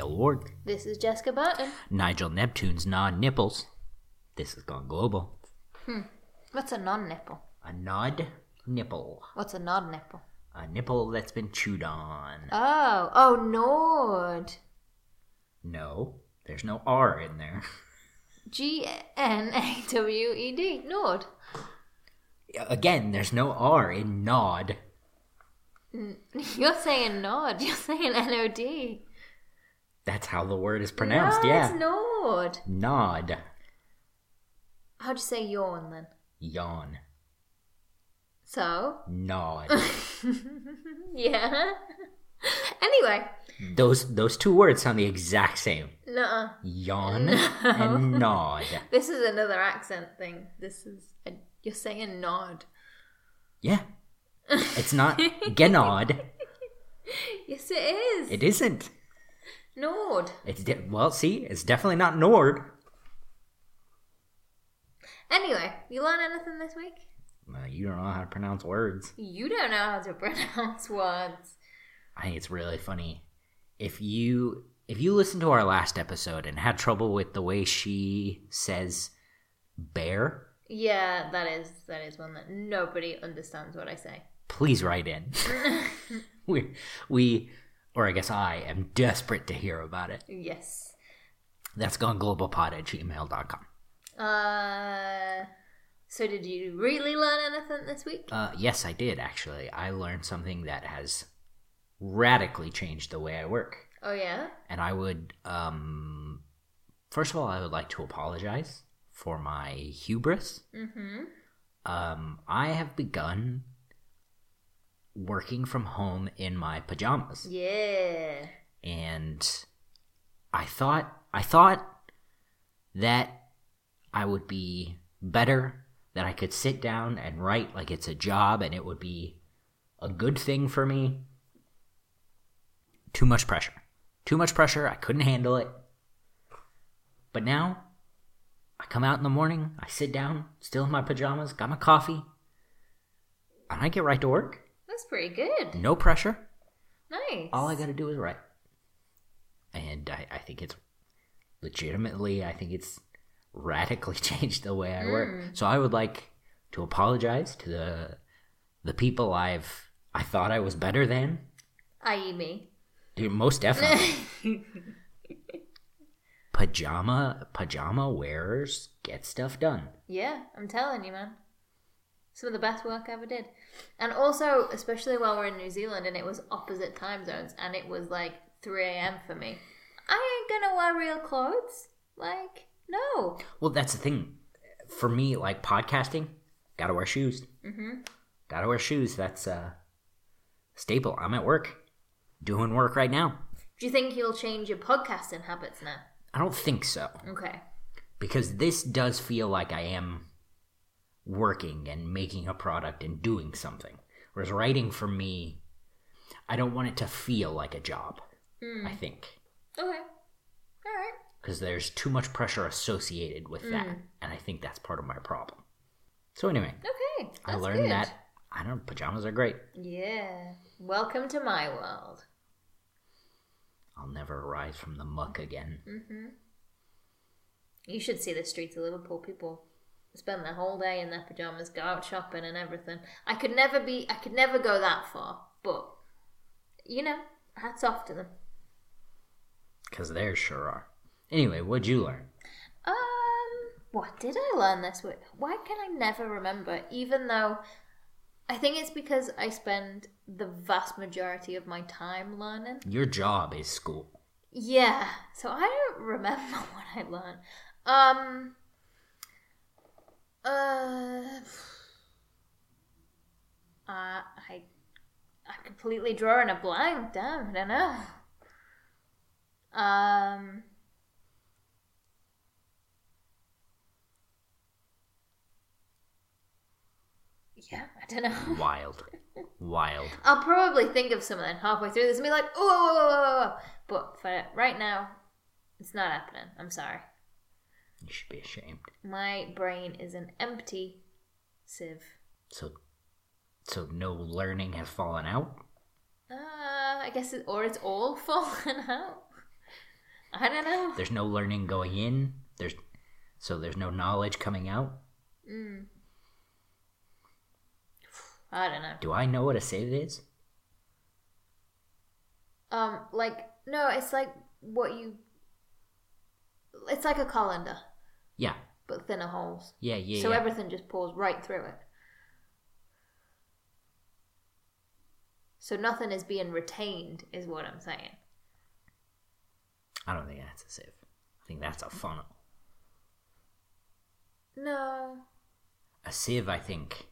Hi, this is Ward. This is Jessica Burton. Nigel Neptune's non nipples. This has gone global. Hmm. What's a non nipple? A nod nipple. What's a nod nipple? A nipple that's been chewed on. Oh, oh, Nord. No, there's no R in there. G N A W E D. Nord. Again, there's no R in nod. You're saying Nod. You're saying N O D. That's how the word is pronounced, no, yeah. It's Nord. Nod. How'd you say yawn then? Yawn. So? Nod. Yeah. anyway. those those two words sound the exact same. Nuh Yawn and nod. This is another accent thing. This is. A, you're saying nod. Yeah. It's not genod. Yes, it is. It isn't. Nord. It's de- well, see, it's definitely not Nord. Anyway, you learn anything this week? Uh, you don't know how to pronounce words. You don't know how to pronounce words. I think it's really funny. If you if you listened to our last episode and had trouble with the way she says bear, Yeah, that is that is one that nobody understands what I say. please write in. we we or I guess I am desperate to hear about it. Yes. That's gone globalpod at gmail.com. Uh so did you really learn anything this week? Uh, yes, I did actually. I learned something that has radically changed the way I work. Oh yeah? and I would um first of all I would like to apologize for my hubris. Mm-hmm. Um I have begun working from home in my pajamas Yeah. and I thought I thought that I would be better that I could sit down and write like it's a job and it would be a good thing for me. Too much pressure. Too much pressure. I couldn't handle it. But now I come out in the morning, I sit down, still in my pajamas, got my coffee, and I get right to work. That's pretty good. No pressure. Nice. All I got to do is write. And I, I think it's legitimately, I think it's radically changed the way I work. Hmm. So I would like to apologize to the the people I've I thought I was better than. I.e. me. Dude, most definitely. pajama pajama wearers get stuff done. Yeah, I'm telling you, man. Some of the best work I ever did. And also, especially while we're in New Zealand and it was opposite time zones and it was like 3 a.m. for me. I ain't gonna wear real clothes. Like, no. Well, that's the thing. For me, like podcasting, gotta wear shoes. Mm-hmm. Gotta wear shoes. That's a staple. I'm at work, doing work right now. Do you think you'll change your podcasting habits now? I don't think so. Okay. because this does feel like I am working and making a product and doing something. Whereas writing for me, I don't want it to feel like a job. I think Okay. Alright. because there's too much pressure associated with that, and I think that's part of my problem. So anyway, Okay. I learned good. that I don't pajamas are great. Yeah. Welcome to my world. I'll never rise from the muck again. Mm-hmm. You should see the streets of Liverpool. People spend their whole day in their pajamas, go out shopping and everything. I could never be. I could never go that far. But you know, hats off to them. Because there sure are. Anyway, what'd you learn? Um, what did I learn this week? Why can I never remember? Even though I think it's because I spend the vast majority of my time learning. Your job is school. Yeah, so I don't remember what I learned. Um, uh, uh, I, I'm completely drawing a blank. Damn, I don't know. Um, yeah, I don't know. Wild. Wild. I'll probably think of something halfway through this and be like, oh, whoa. but for right now, it's not happening. I'm sorry. You should be ashamed. My brain is an empty sieve. So, so no learning has fallen out. Uh, I guess it, or it's all fallen out. I don't know. There's no learning going in. There's so there's no knowledge coming out. I don't know. Do I know what a sieve is? Um, like no, it's like what you. It's like a colander, Yeah. but thinner holes. Yeah, yeah, so yeah. everything just pours right through it. So nothing is being retained, is what I'm saying. I don't think that's a sieve. I think that's a funnel. No. A sieve, I think,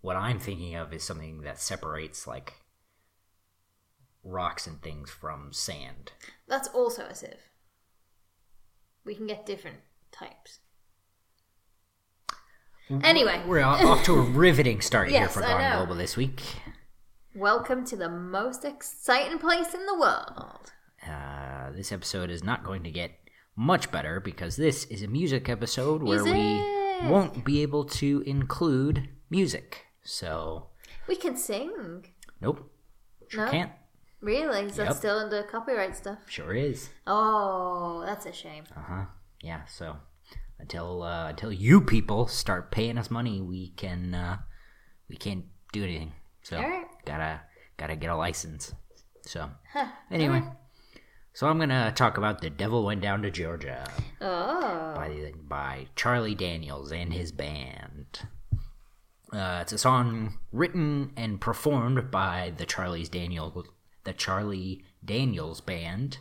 what I'm thinking of is something that separates like rocks and things from sand. That's also a sieve. We can get different types. Anyway, We're off to a riveting start here for Gone. Global this week. welcome to the most exciting place in the world. Uh, this episode is not going to get much better because this is a music episode where we won't be able to include music. So, We can sing. nope, sure No? can't. Really? Is that Yep. still under copyright stuff? Sure is. Oh, that's a shame. Uh huh. Yeah. So until uh, until you people start paying us money, we can uh, we can't do anything. So Alright. gotta gotta get a license. So Huh. anyway, so I'm gonna talk about the Devil Went Down to Georgia Oh. by by Charlie Daniels and his band. Uh, it's a song written and performed by the Charlie's Daniel the Charlie Daniels Band,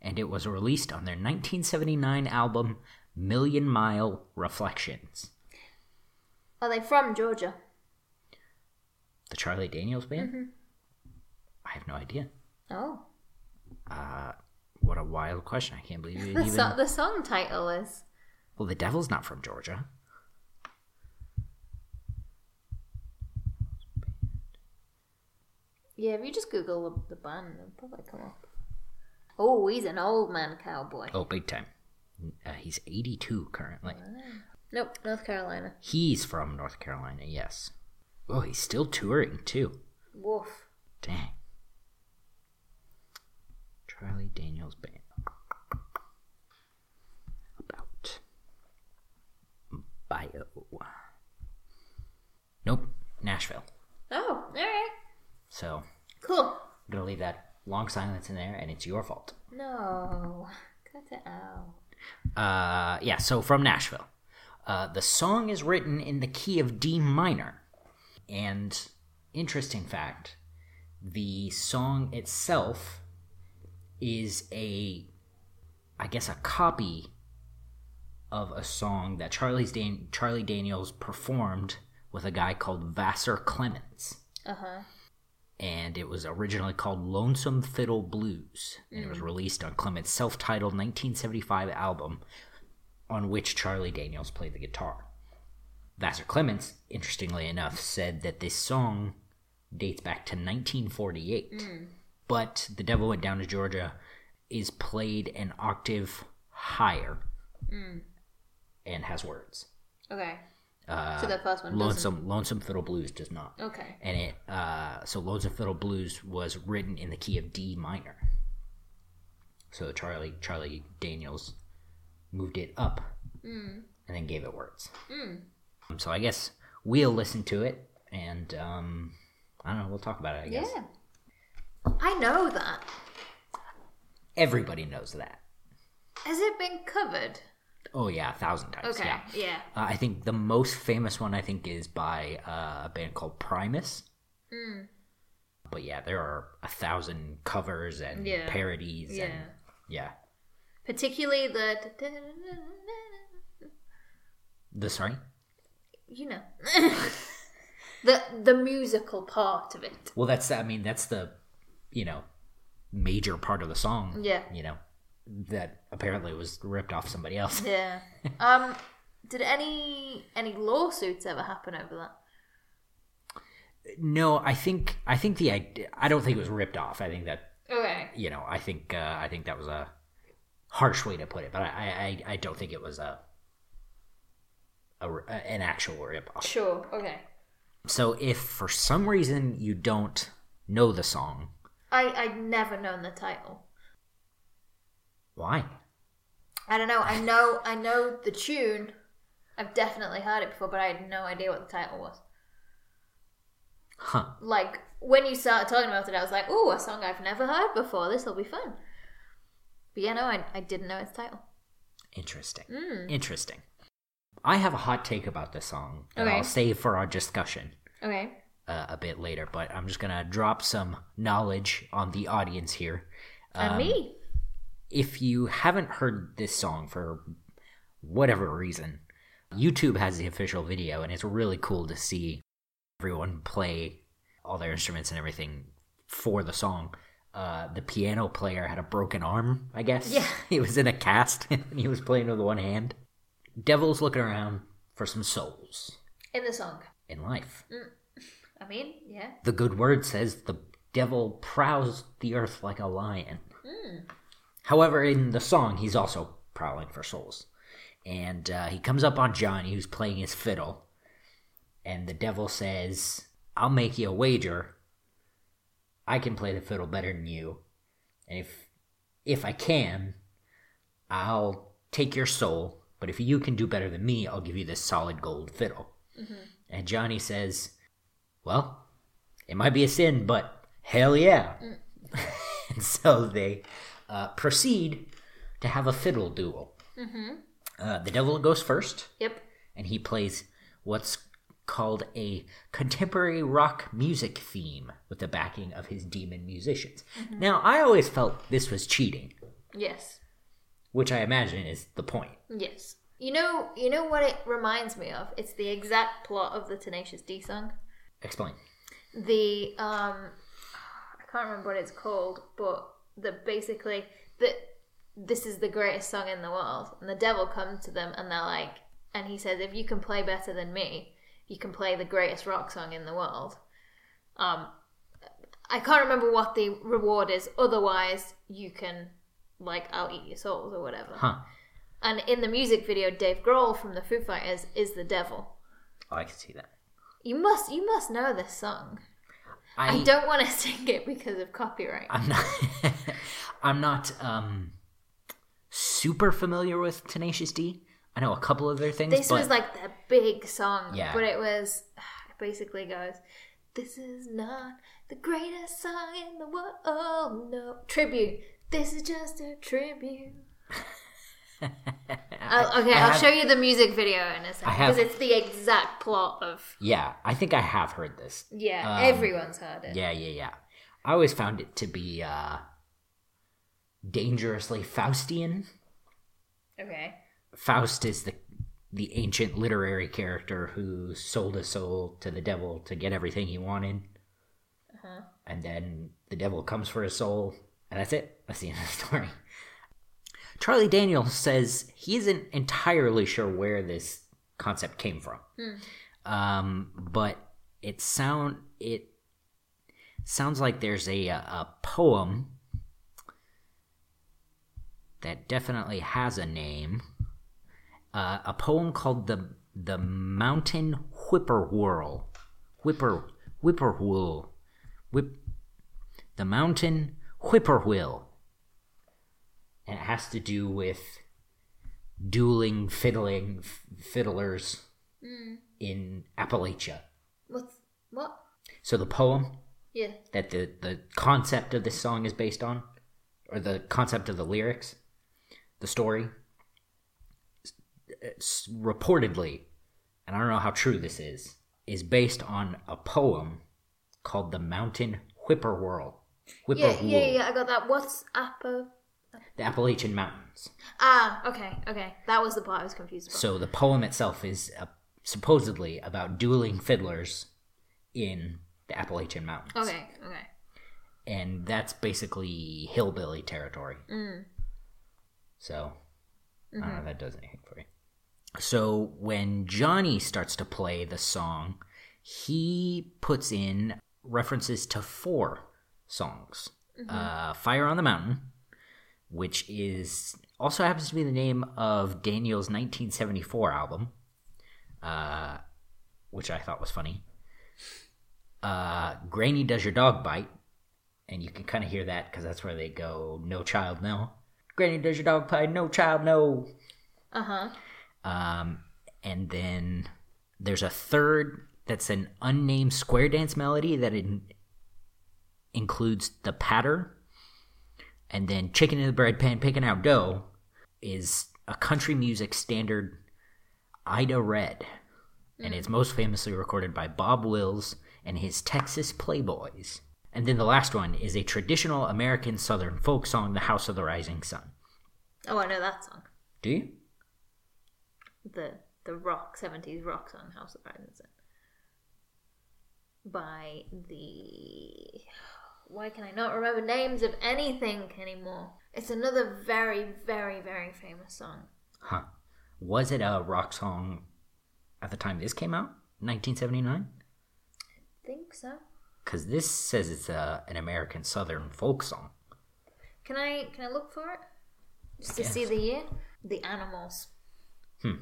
and it was released on their 1979 album Million Mile Reflections. Are they from Georgia? The Charlie Daniels Band? I have no idea. Oh. Uh, what a wild question! I can't believe you The, even. so- the song title is. Well, the Devil's not from Georgia. Yeah, if you just Google the, the band, it'll probably come up. Oh, he's an old man cowboy. Oh, big time. Uh, he's 82 currently. Nope, North Carolina. He's from North Carolina, yes. Oh, he's still touring too. Woof. Dang. Charlie Daniels Band. About. Bio. Nope, Nashville. Oh, alright. So, Cool. I'm gonna leave that long silence in there, and it's your fault. No. Cut it out. Uh, yeah, so from Nashville. Uh, the song is written in the key of D minor. And, interesting fact, the song itself is a, I guess, a copy of a song that Charlie's Dan- Charlie Daniels performed with a guy called Vassar Clements. Uh huh. And it was originally called Lonesome Fiddle Blues, and it was hmm. released on Clement's self-titled 1975 album, on which Charlie Daniels played the guitar. Vassar Clements, interestingly enough, said that this song dates back to 1948, hmm. but "The Devil Went Down to Georgia" is played an octave higher hmm. and has words. Okay. Uh, so the first one doesn't. Lonesome Lonesome Fiddle Blues does not Okay. and it uh, so Lonesome Fiddle Blues was written in the key of D minor. So Charlie Charlie Daniels moved it up and then gave it words. Um, so I guess we'll listen to it and um, I don't know. We'll talk about it. I guess Yeah. I know that. everybody knows that. Has it been covered? Oh yeah, a thousand times. Okay. Yeah. Yeah. Uh, I think the most famous one I think is by uh, a band called Primus. But yeah, there are a thousand covers and Yeah. parodies. Yeah. And, yeah. Particularly the. The sorry. You know. the the musical part of it. Well, that's I mean that's the you know major part of the song. Yeah. You know that apparently was ripped off somebody else. Yeah. Um. Did any any lawsuits ever happen over that? No, I think I think the idea, I don't think it was ripped off. I think that Okay. you know I think uh, I think that was a harsh way to put it, but I I, I don't think it was a, a an actual rip off. Sure. Okay. So if for some reason you don't know the song, I I'd never known the title. Why? I don't know. I know. I know the tune. I've definitely heard it before, but I had no idea what the title was. Huh. Like when you started talking about it, I was like, "Oh, a song I've never heard before. This will be fun." But yeah, no, I, I didn't know its title. Interesting. Mm. Interesting. I have a hot take about this song that Okay. I'll save for our discussion Okay. uh, a bit later, but I'm just going to drop some knowledge on the audience here. And Um, me. If you haven't heard this song for whatever reason, YouTube has the official video, and it's really cool to see everyone play all their instruments and everything for the song. Uh, the piano player had a broken arm, I guess. Yeah. He was in a cast and he was playing with one hand. Devil's looking around for some souls In the song. in life. I mean, yeah. The good word says the devil prowls the earth like a lion. However, in the song, he's also prowling for souls. And uh, he comes up on Johnny, who's playing his fiddle. And the devil says, I'll make you a wager. I can play the fiddle better than you. And if, if I can, I'll take your soul. But if you can do better than me, I'll give you this solid gold fiddle. And Johnny says, Well, it might be a sin, but hell yeah. and so they uh, proceed to have a fiddle duel. Uh, the devil goes first, Yep. and he plays what's called a contemporary rock music theme with the backing of his demon musicians. Now, I always felt this was cheating, Yes. which I imagine is the point. Yes. You know, you know what it reminds me of? It's the exact plot of the Tenacious D song. Explain. The um, I can't remember what it's called, but the basically that this is the greatest song in the world, and the devil comes to them, and they're like, and he says, if you can play better than me, you can play the greatest rock song in the world. Um, I can't remember what the reward is. Otherwise, you can like I'll eat your souls or whatever. Huh. And in the music video, Dave Grohl from the Foo Fighters is the devil. Oh, I can see that. You must, you must know this song. I, I don't want to sing it because of copyright. I'm not. I'm not um, super familiar with Tenacious D. I know a couple of their things, This but was like their big song, Yeah. but it was it basically goes, "This is not the greatest song in the world." No tribute. This is just a tribute. I'll- okay, I I'll have- show you the music video in a second because it's the exact plot of. yeah, I think I have heard this. Yeah, Um, everyone's heard it. Yeah, yeah, yeah. I always found it to be uh, dangerously Faustian. Okay. Faust is the the ancient literary character who sold his soul to the devil to get everything he wanted, Uh-huh. and then the devil comes for his soul, and that's it. That's the end of the story. Charlie Daniels says he isn't entirely sure where this concept came from, um, but it sound it sounds like there's a a poem that definitely has a name. Uh, a poem called the the Mountain Whippoorwill, Whipper Whippoorwill, Whip, the Mountain Whippoorwill, and it has to do with dueling fiddling f- fiddlers hmm. in Appalachia. What's what? So the poem Yeah. that the the concept of this song is based on, or the concept of the lyrics, the story. It's reportedly, and I don't know how true this is, is based on a poem called "The Mountain Whippoorwill." Yeah, Whippoorwill, yeah, yeah. I got that. What's Apple? The Appalachian Mountains. Ah, okay, okay. That was the plot I was confused about. So the poem itself is uh, supposedly about dueling fiddlers in the Appalachian Mountains. Okay, okay. and that's basically hillbilly territory. Mm. So I Mm-hmm. don't know if that does anything for you. So when Johnny starts to play the song, he puts in references to four songs: Mm-hmm. uh, "Fire on the Mountain," which is also happens to be the name of Daniel's 1974 album, uh, which I thought was funny. Uh, "Granny Does Your Dog Bite," and you can kind of hear that because that's where they go "No Child No." Granny, does your dog Bite, No, child, no. Uh huh. Um, and then there's a third that's an unnamed square dance melody that in, includes the patter. And then Chicken in the Bread Pan Picking Out Dough is a country music standard, Ida Red. And mm. it's most famously recorded by Bob Wills and his Texas Playboys. And then the last one is a traditional American Southern folk song, The House of the Rising Sun. Oh, I know that song. Do you? The the rock seventies rock song House of the Rising Sun by the. Why can I not remember names of anything anymore? It's another very, very, very famous song. Huh. Was it a rock song at the time this came out? 1979? I think so. Because this says it's a, an American Southern folk song. Can I can I look for it? Just to Yes. see the year? The animals. Hmm.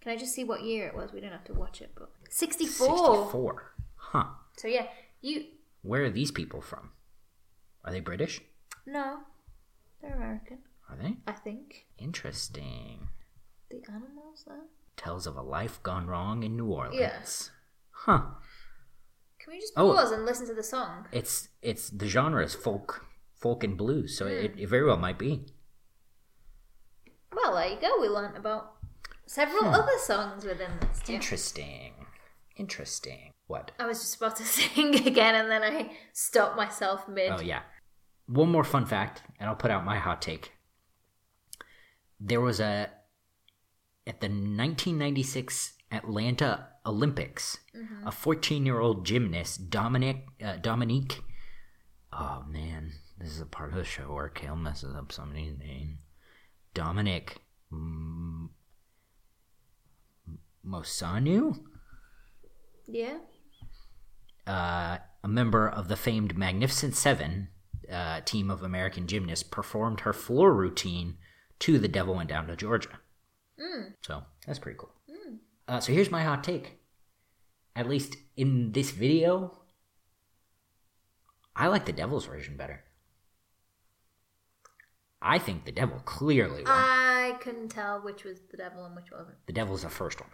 Can I just see what year it was? We don't have to watch it, but sixty four. 64. Huh. So yeah, you Where are these people from? Are they British? no, they're American. Are they? I think Interesting. the animals. Though. Tells of a life gone wrong in New Orleans. Yes. Huh. Can we just Oh. pause and listen to the song? It's it's the genre is folk folk and blues, so Hmm. it, it very well might be. Well, there you go. We learned about several Hmm. other songs within this. Too. Interesting. Interesting. What? I was just about to sing again, and then I stopped myself mid. Oh yeah. One more fun fact, and I'll put out my hot take. There was a at the 1996 Atlanta Olympics, a 14-year-old gymnast, Dominic uh, Dominique. Oh man, this is a part of the show where Kale messes up somebody's name. Dominic M- Moceanu. Yeah. Uh, a member of the famed Magnificent Seven uh, team of American gymnasts, performed her floor routine to The Devil Went Down to Georgia. So that's pretty cool. Uh, so here's my hot take. At least in this video, I like the Devil's version better. I think the Devil clearly won. I couldn't tell which was the devil and which wasn't. the Devil's the first one,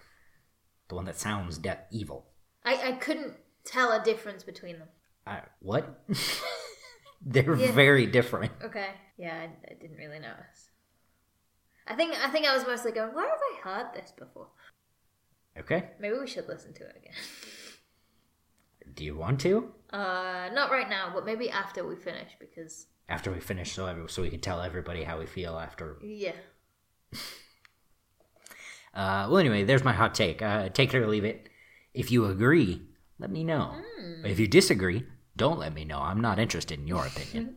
the one that sounds de- evil. I, I couldn't tell a difference between them. I, what? They're Yeah. very different. Okay. Yeah, I, I didn't really notice. I think I think I was mostly going, where have I heard this before? Okay. Maybe we should listen to it again. Do you want to? Uh, not right now, but maybe after we finish because After we finish, so every, so we can tell everybody how we feel after. yeah. Uh, well, anyway, there's my hot take. Uh, take it or leave it. If you agree, let me know. If you disagree, don't let me know. I'm not interested in your opinion.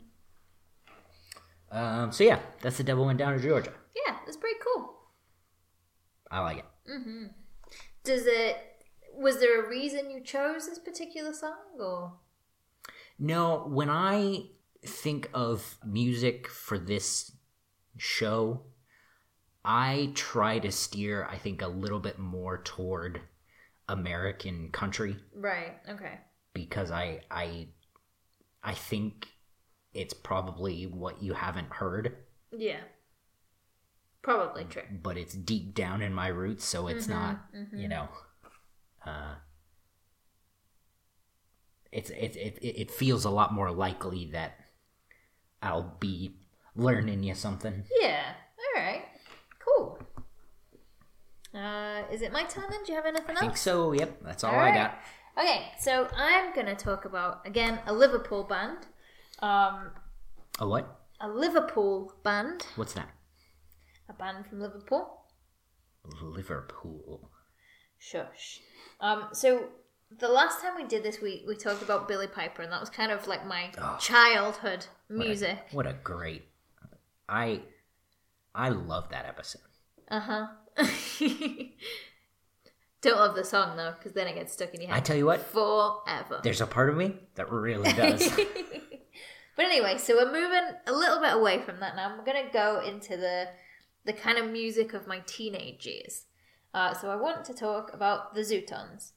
um, so yeah, that's the devil went down to Georgia. Yeah, it's pretty cool. I like it. Mm-hmm. Does it? Was there a reason you chose this particular song, or? No, when I think of music for this show, I try to steer, I think, a little bit more toward American country Right. Okay. because I I I think it's probably what you haven't heard, Yeah. Probably true. but it's deep down in my roots, so it's not, you know, uh it's it, it it it feels a lot more likely that I'll be learning you something. Yeah. All right. Uh, is it my turn then? Do you have anything else? I think so. Yep, that's all All I right. got. Okay, so I'm gonna talk about again a Liverpool band. Um, A what? a Liverpool band, What's that? a band from Liverpool. Liverpool. Shush. Um, so the last time we did this, we we talked about Billie Piper, and that was kind of like my Oh. childhood What a- music. What a great. I I love that episode. Uh huh. Don't love the song though, because then it gets stuck in your head. I tell you what, forever. there's a part of me that really does. but anyway, so we're moving a little bit away from that now. We're gonna go into the the kind of music of my teenage years. Uh, so I want to talk about the Zutons,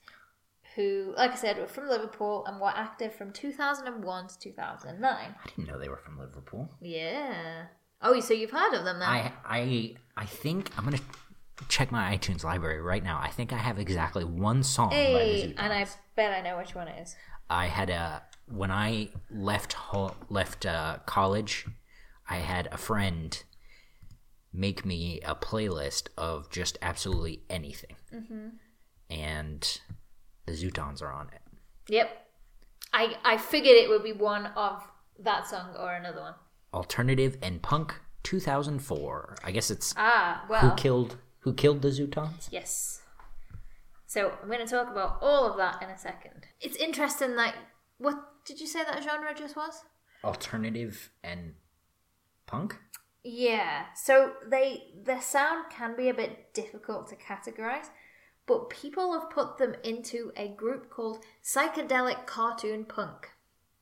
who, like I said, were from Liverpool and were active from 2001 to 2009. I didn't know they were from Liverpool. Yeah. Oh, so you've heard of them then? I I I think I'm gonna check my iTunes library right now. I think I have exactly one song hey, and I bet I know which one it is. I had a when I left ho- left uh, college, I had a friend make me a playlist of just absolutely anything, mm-hmm. and the Zutons are on it. Yep. I I figured it would be one of that song or another one. Alternative and punk 2004. I guess it's Ah, well. who killed who killed the Zutons. yes. So I'm going to talk about all of that in a second. It's interesting that what did you say that genre just was? Alternative and punk. Yeah. So they their sound can be a bit difficult to categorize, but people have put them into a group called psychedelic cartoon punk.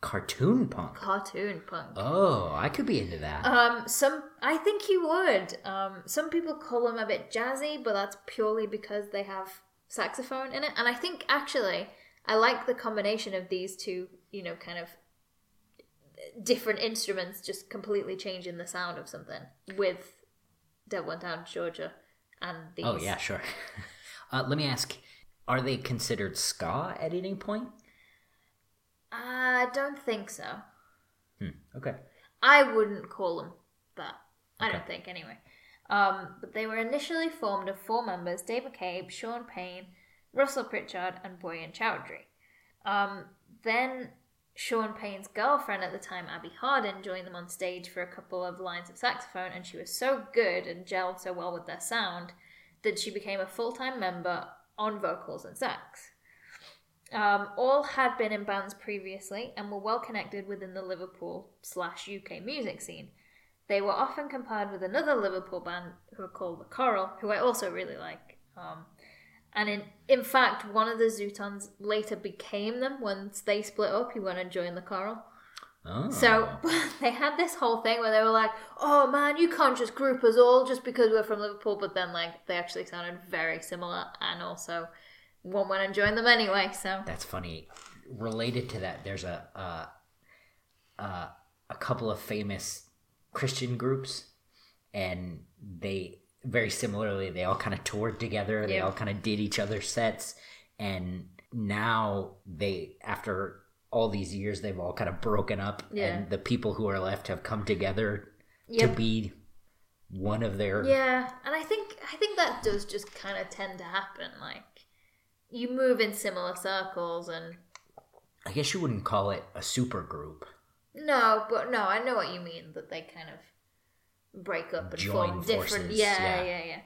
Cartoon punk. Cartoon punk. Oh, I could be into that. Um, some I think you would. Um, some people call them a bit jazzy, but that's purely because they have saxophone in it. And I think actually I like the combination of these two. You know, kind of different instruments just completely changing the sound of something with Devil Town, Georgia, and these. Oh yeah, sure. Uh, let me ask: Are they considered ska at any point? I don't think so. Hmm. Okay. I wouldn't call them that. I don't think, anyway. Um, but they were initially formed of four members Dave McCabe, Sean Payne, Russell Pritchard, and Boyan Chowdhury. Um, then Sean Payne's girlfriend at the time, Abi Harding, joined them on stage for a couple of lines of saxophone, and she was so good and gelled so well with their sound that she became a full time member on vocals and sax. Um, all had been in bands previously and were well connected within the Liverpool slash UK music scene. They were often compared with another Liverpool band who are called the Coral, who I also really like. Um, and in in fact, one of the Zutons later became them once they split up. He went and joined the Coral. Oh. So they had this whole thing where they were like, "Oh man, you can't just group us all just because we're from Liverpool." But then, like, they actually sounded very similar, and also one went and joined them anyway. So that's funny. Related to that, there's a uh, uh, a couple of famous Christian groups, and they very similarly they all kind of toured together. They all kind of did each other's sets, and now they after all these years they've all kind of broken up, Yeah. and the people who are left have come together to be one of their yeah, and I think I think that does just kind of tend to happen. Like, you move in similar circles, and I guess you wouldn't call it a super group. No, but no, I know what you mean. That they kind of break up and Join form different. forces, Yeah, yeah. yeah, yeah,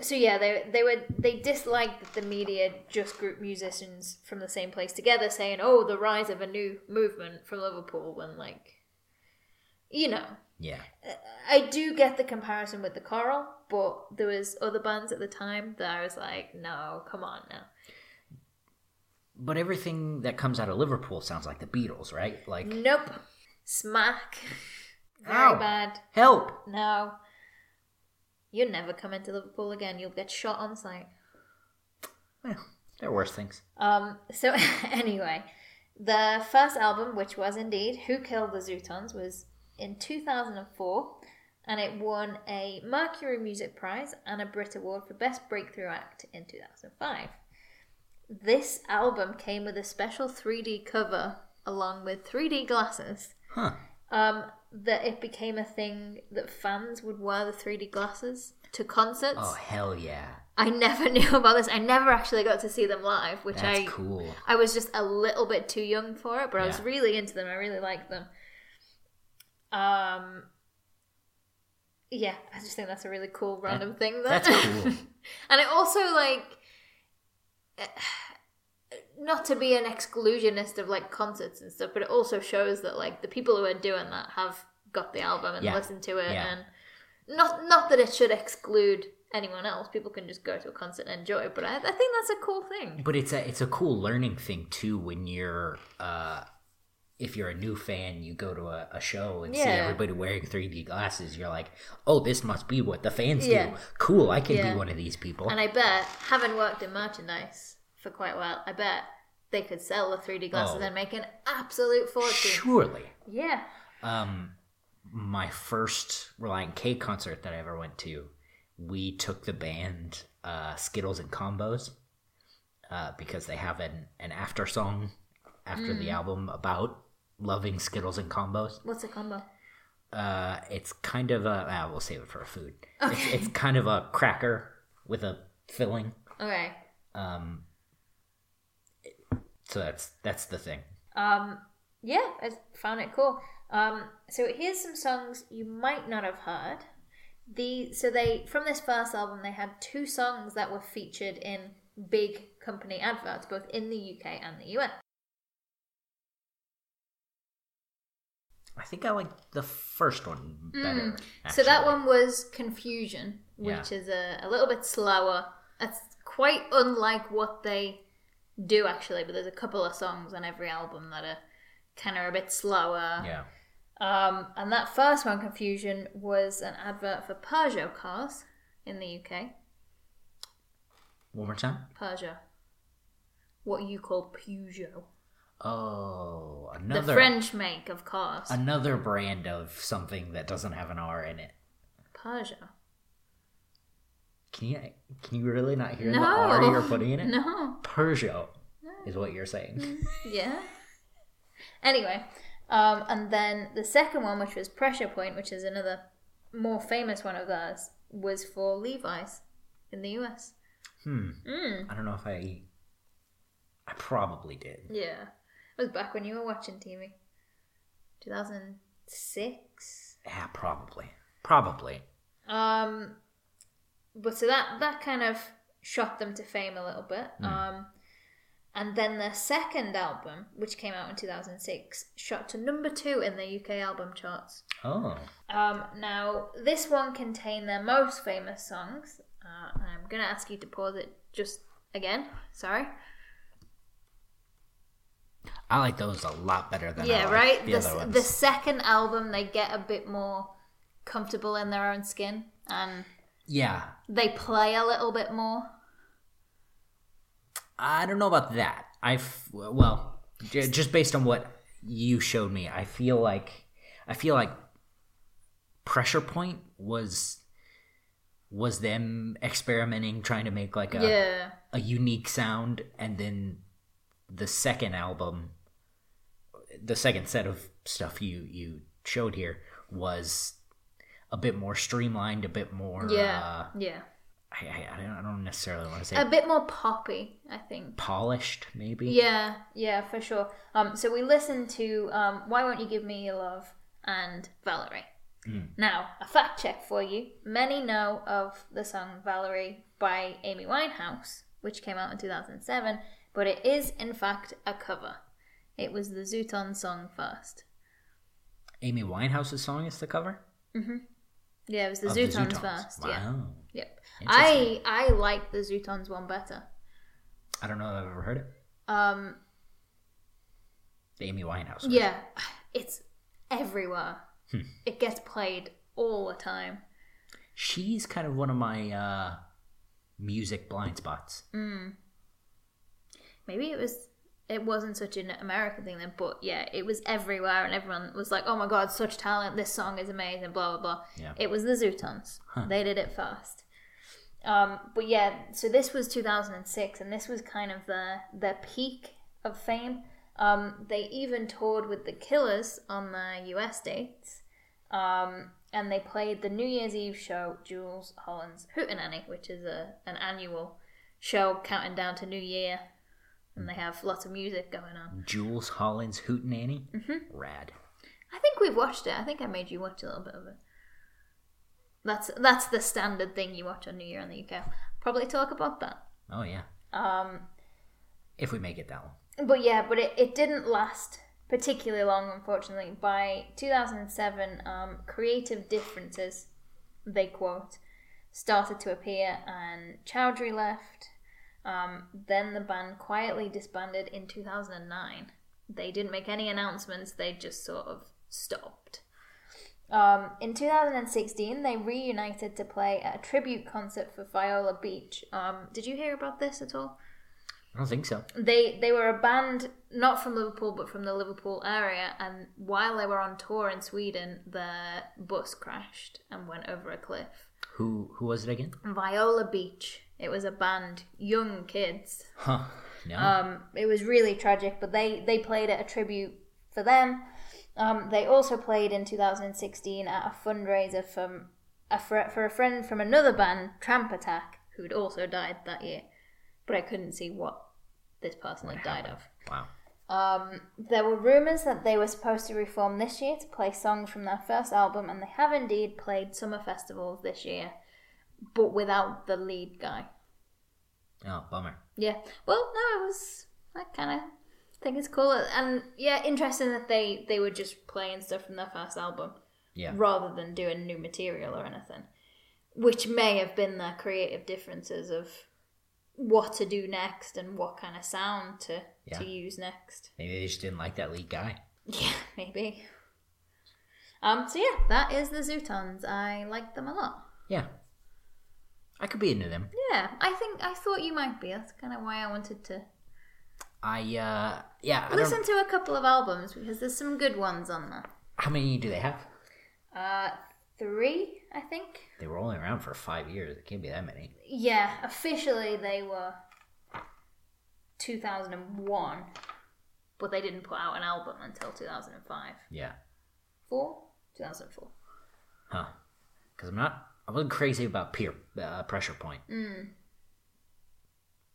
So yeah, they they were they disliked that the media just grouped musicians from the same place together, saying, "Oh, the rise of a new movement from Liverpool." When like, you know, Yeah. I do get the comparison with the Coral, but there was other bands at the time that I was like, "No, come on now." But everything that comes out of Liverpool sounds like the Beatles, right? Like, Nope, smack, very Ow. bad. help! No. You'll never come into Liverpool again. You'll get shot on sight. Well, there are worse things. Um, so anyway, the first album, which was indeed Who Killed the Zutons, was in 2004 and it won a Mercury Music Prize and a Brit Award for Best Breakthrough Act in 2005. This album came with a special 3D cover along with 3D glasses. Huh. Um, that it became a thing that fans would wear the 3D glasses to concerts. Oh, hell yeah. I never knew about this. I never actually got to see them live, which That's I cool. I was just a little bit too young for it, but I was really into them. I really liked them. Um, yeah, I just think that's a really cool random thing. That, That's cool. and it also like not to be an exclusionist of like concerts and stuff, but it also shows that like the people who are doing that have got the album and Yeah. listened to it, Yeah. and not not that it should exclude anyone else. People can just go to a concert and enjoy it, but I, I think that's a cool thing. But it's a it's a cool learning thing too when you're uh if you're a new fan, you go to a, a show and see everybody wearing 3D glasses. You're like, oh, this must be what the fans Yeah. do. Cool, I can Yeah. be one of these people. And I bet, having worked in merchandise for quite a while, I bet they could sell the 3D glasses Oh. and make an absolute fortune. Surely. Yeah. Um, my first Relient K concert that I ever went to, we took the band uh, Skittles and Combos uh, because they have an, an after song after the album about loving Skittles and Combos. What's a combo? Uh, it's kind of a. Ah, we'll save it for a food. It's, it's kind of a cracker with a filling. Okay. Um, so that's that's the thing. Um, yeah, I found it cool. Um, so here's some songs you might not have heard. The so they from this first album they had two songs that were featured in big company adverts, both in the UK and the US. I think I like the first one better. So that one was Confusion, which is a, a little bit slower. It's quite unlike what they do actually, but there's a couple of songs on every album that are kind of a bit slower. Yeah. Um, and that first one, Confusion, was an advert for Peugeot cars in the UK. One more time. Peugeot. What you call Peugeot. Oh, The another French make of cars. another brand of something that doesn't have an R in it. Peugeot. Can you can you really not hear the No. R you're putting in it? No. Peugeot is what you're saying. Yeah. Anyway, um, and then the second one, which was Pressure Point, which is another more famous one of theirs, was for Levi's in the US. Hmm. Mm. I don't know if I. I probably did. Yeah. It was back when you were watching TV. 2006? Yeah, probably. Probably. Um, but so that that kind of shot them to fame a little bit. Um, and then their second album, which came out in 2006, shot to number two in the UK album charts. Oh. Um, now, this one contained their most famous songs. Uh, I'm going to ask you to pause it just again. Sorry. I like those a lot better than yeah, right? the The, other s- ones. the second album, they get a bit more comfortable in their own skin and Yeah. they play a little bit more. I don't know about that. I well, j- just based on what you showed me, I feel like I feel like Pressure Point was was them experimenting, trying to make like a yeah. a unique sound, and then the second album, the second set of stuff you you showed here was a bit more streamlined, a bit more. Yeah. uh, yeah. I, I, I don't- I don't necessarily want to say A bit more poppy, I think. polished, maybe. Yeah, yeah, for sure. Um, so we listened to um, "Why Won't You Give Me Your Love" and Valerie. Now, a fact check for you: many know of the song "Valerie" by Amy Winehouse, which came out in 2007, but it is in fact a cover. It was the Zuton song first. Amy Winehouse's song is the cover. Yeah, it was the of the Zutons, first. Wow. Yeah, yep. I I like the Zutons one better. I don't know if I've ever heard it. Um, The Amy Winehouse. one. Yeah, it's everywhere. Hmm. It gets played all the time. She's kind of one of my uh, music blind spots. Maybe it was it wasn't such an American thing then, but yeah, it was everywhere and everyone was like, "Oh my god, such talent! This song is amazing!" Blah blah blah. Yeah. It was the Zutons. They did it first. Um, but yeah, so this was 2006, and this was kind of the their peak of fame. Um, they even toured with the Killers on the US dates, um, and they played the New Year's Eve show, Jools Holland's Hootenanny, which is a an annual show counting down to New Year, and they have lots of music going on. Jools Holland's Hootenanny. Mm-hmm. Rad. I think we've watched it. I think I made you watch a little bit of it. That's that's the standard thing you watch on New Year in the UK. Probably talk about that. Oh yeah. Um, If we make it that long. but yeah, but it, it didn't last particularly long, unfortunately. By 2007, um, creative differences, they quote, started to appear, and Chowdhury left. Um, then the band quietly disbanded in 2009. They didn't make any announcements, they just sort of stopped. Um, in 2016, they reunited to play a tribute concert for Viola Beach. Um, did you hear about this at all? I don't think so. They they were a band not from Liverpool but from the Liverpool area, and while they were on tour in Sweden, their bus crashed and went over a cliff. Who who was it again? Viola Beach. It was a band, young kids. Huh? No. Um, it was really tragic, but they they played at a tribute for them. Um, they also played in 2016 at a fundraiser from a fr- for a friend from another band, Tramp Attack, who'd also died that year. But I couldn't see what this person had died of. wow. Um, there were rumours that they were supposed to reform this year to play songs from their first album, and they have indeed played summer festivals this year, but without the lead guy. Oh, bummer. Yeah. Well, no, it was. I kind of think it's cool, and yeah, interesting that they they were just playing stuff from their first album Yeah. rather than doing new material or anything, which may have been their creative differences of what to do next and what kind of sound to Yeah. to use next. Maybe they just didn't like that lead guy. Yeah, maybe. Um. So yeah, that is the Zutons. I like them a lot. Yeah. I could be into them. Yeah, I think I thought you might be. That's kind of why I wanted to I uh yeah. I listen don't, to a couple of albums because there's some good ones on there. how many do they have? Uh, three, I think. They were only around for five years. It can't be that many. Yeah, officially they were 2001, but they didn't put out an album until 2005. Yeah. Four? 2004. Huh. Because I'm not. I wasn't crazy about peer uh, pressure point. Mm.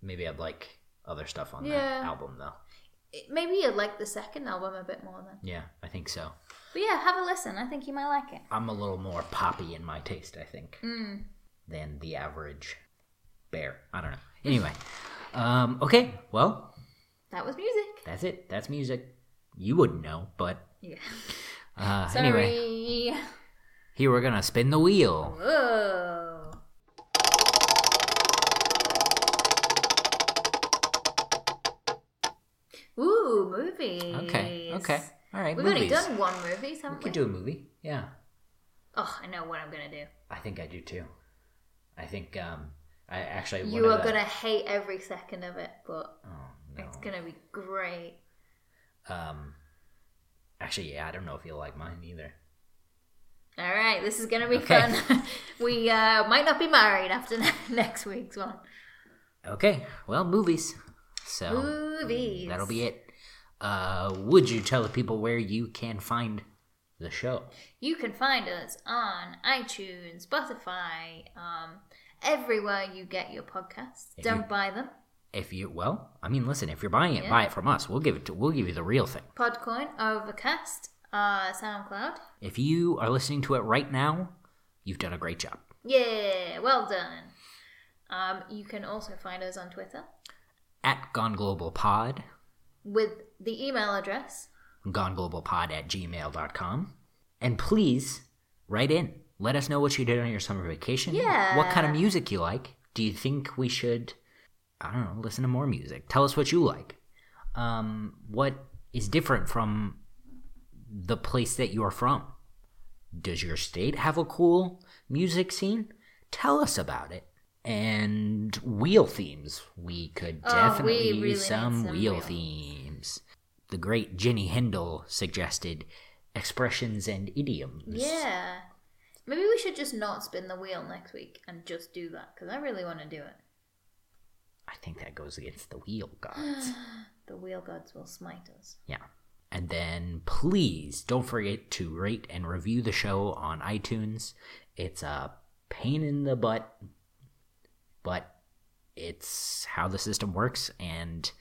Maybe I'd like other stuff on Yeah. that album though. Maybe you'd like the second album a bit more then. Yeah, I think so. But yeah, have a listen. I think you might like it. I'm a little more poppy in my taste, I think, Mm. than the average bear. I don't know. Anyway, um, okay. Well, That was music. that's it. That's music. You wouldn't know, but Yeah. uh, Sorry. anyway, here we're gonna spin the wheel. Whoa. Ooh, movies. Okay. Okay. All right. We've movies. only done one movies, we haven't could we? do a movie. Yeah. Oh, I know what I'm gonna do. I think I do too. I think um I actually You are the- gonna hate every second of it, but Oh no. it's gonna be great. Um actually yeah, I don't know if you'll like mine either. All right, this is gonna be Okay. fun. we uh, might not be married after next week's one. Okay. Well, movies. So Movies. that'll be it. Uh would you tell the people where you can find the show? You can find us on iTunes, Spotify, um, everywhere you get your podcasts. If Don't you- buy them. If you well, I mean listen, if you're buying it, Yeah. buy it from us. We'll give it to we'll give you the real thing. Podcoin, Overcast, uh, SoundCloud. If you are listening to it right now, you've done a great job. Yeah, well done. Um, you can also find us on Twitter At Gone Global Pod, with the email address. goneglobalpod at gmail.com. And please write in. Let us know what you did on your summer vacation. Yeah. What kind of music you like. Do you think we should, I don't know, listen to more music? Tell us what you like. Um, what is different from the place that you're from? Does your state have a cool music scene? Tell us about it. And wheel themes. We could Oh, we definitely really use some, some wheel wheel. themes. The great Jenny Hendel suggested expressions and idioms. Yeah. Maybe we should just not spin the wheel next week and just do that because I really want to do it. I think that goes against the wheel gods. The wheel gods will smite us. yeah. And then please don't forget to rate and review the show on iTunes. It's a pain in the butt, but it's how the system works. And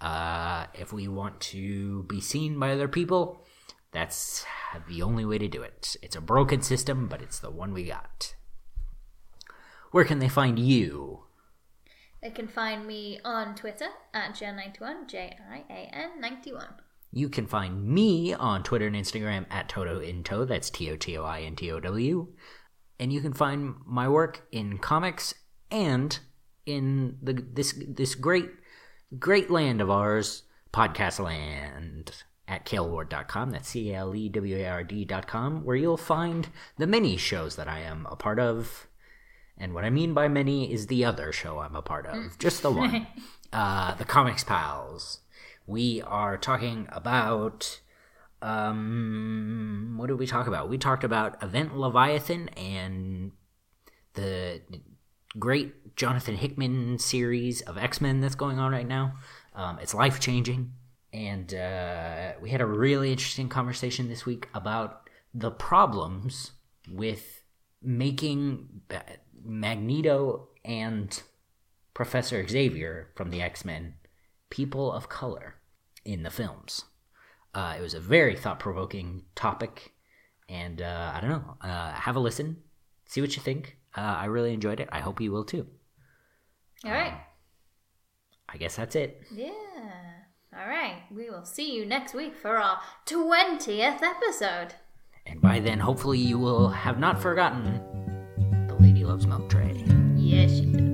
uh, if we want to be seen by other people, that's the only way to do it. It's a broken system, but it's the one we got. Where can they find you? They can find me on Twitter at Jan91, J I A N 91. You can find me on Twitter and Instagram at Toto Into. That's T O T O I N T O W. And you can find my work in comics and in the this this great great land of ours, podcast land at caleward.com. That's C A L E W A R D.com, where you'll find the many shows that I am a part of, And what I mean by many is the other show I'm a part of, just the one. uh, the Comics Pals. We are talking about. Um, what did we talk about? We talked about Event Leviathan and the great Jonathan Hickman series of X Men that's going on right now. Um, it's life changing. And uh, we had a really interesting conversation this week about the problems with making Magneto and Professor Xavier from the X Men people of color in the films. Uh, it was a very thought provoking topic, and uh, I don't know. Uh, have a listen, see what you think. Uh, I really enjoyed it. I hope you will too. All right. I guess that's it. Yeah. All right. We will see you next week for our 20th episode. And by then, hopefully, you will have not forgotten the Lady Loves Milk Tray. Yes, she does.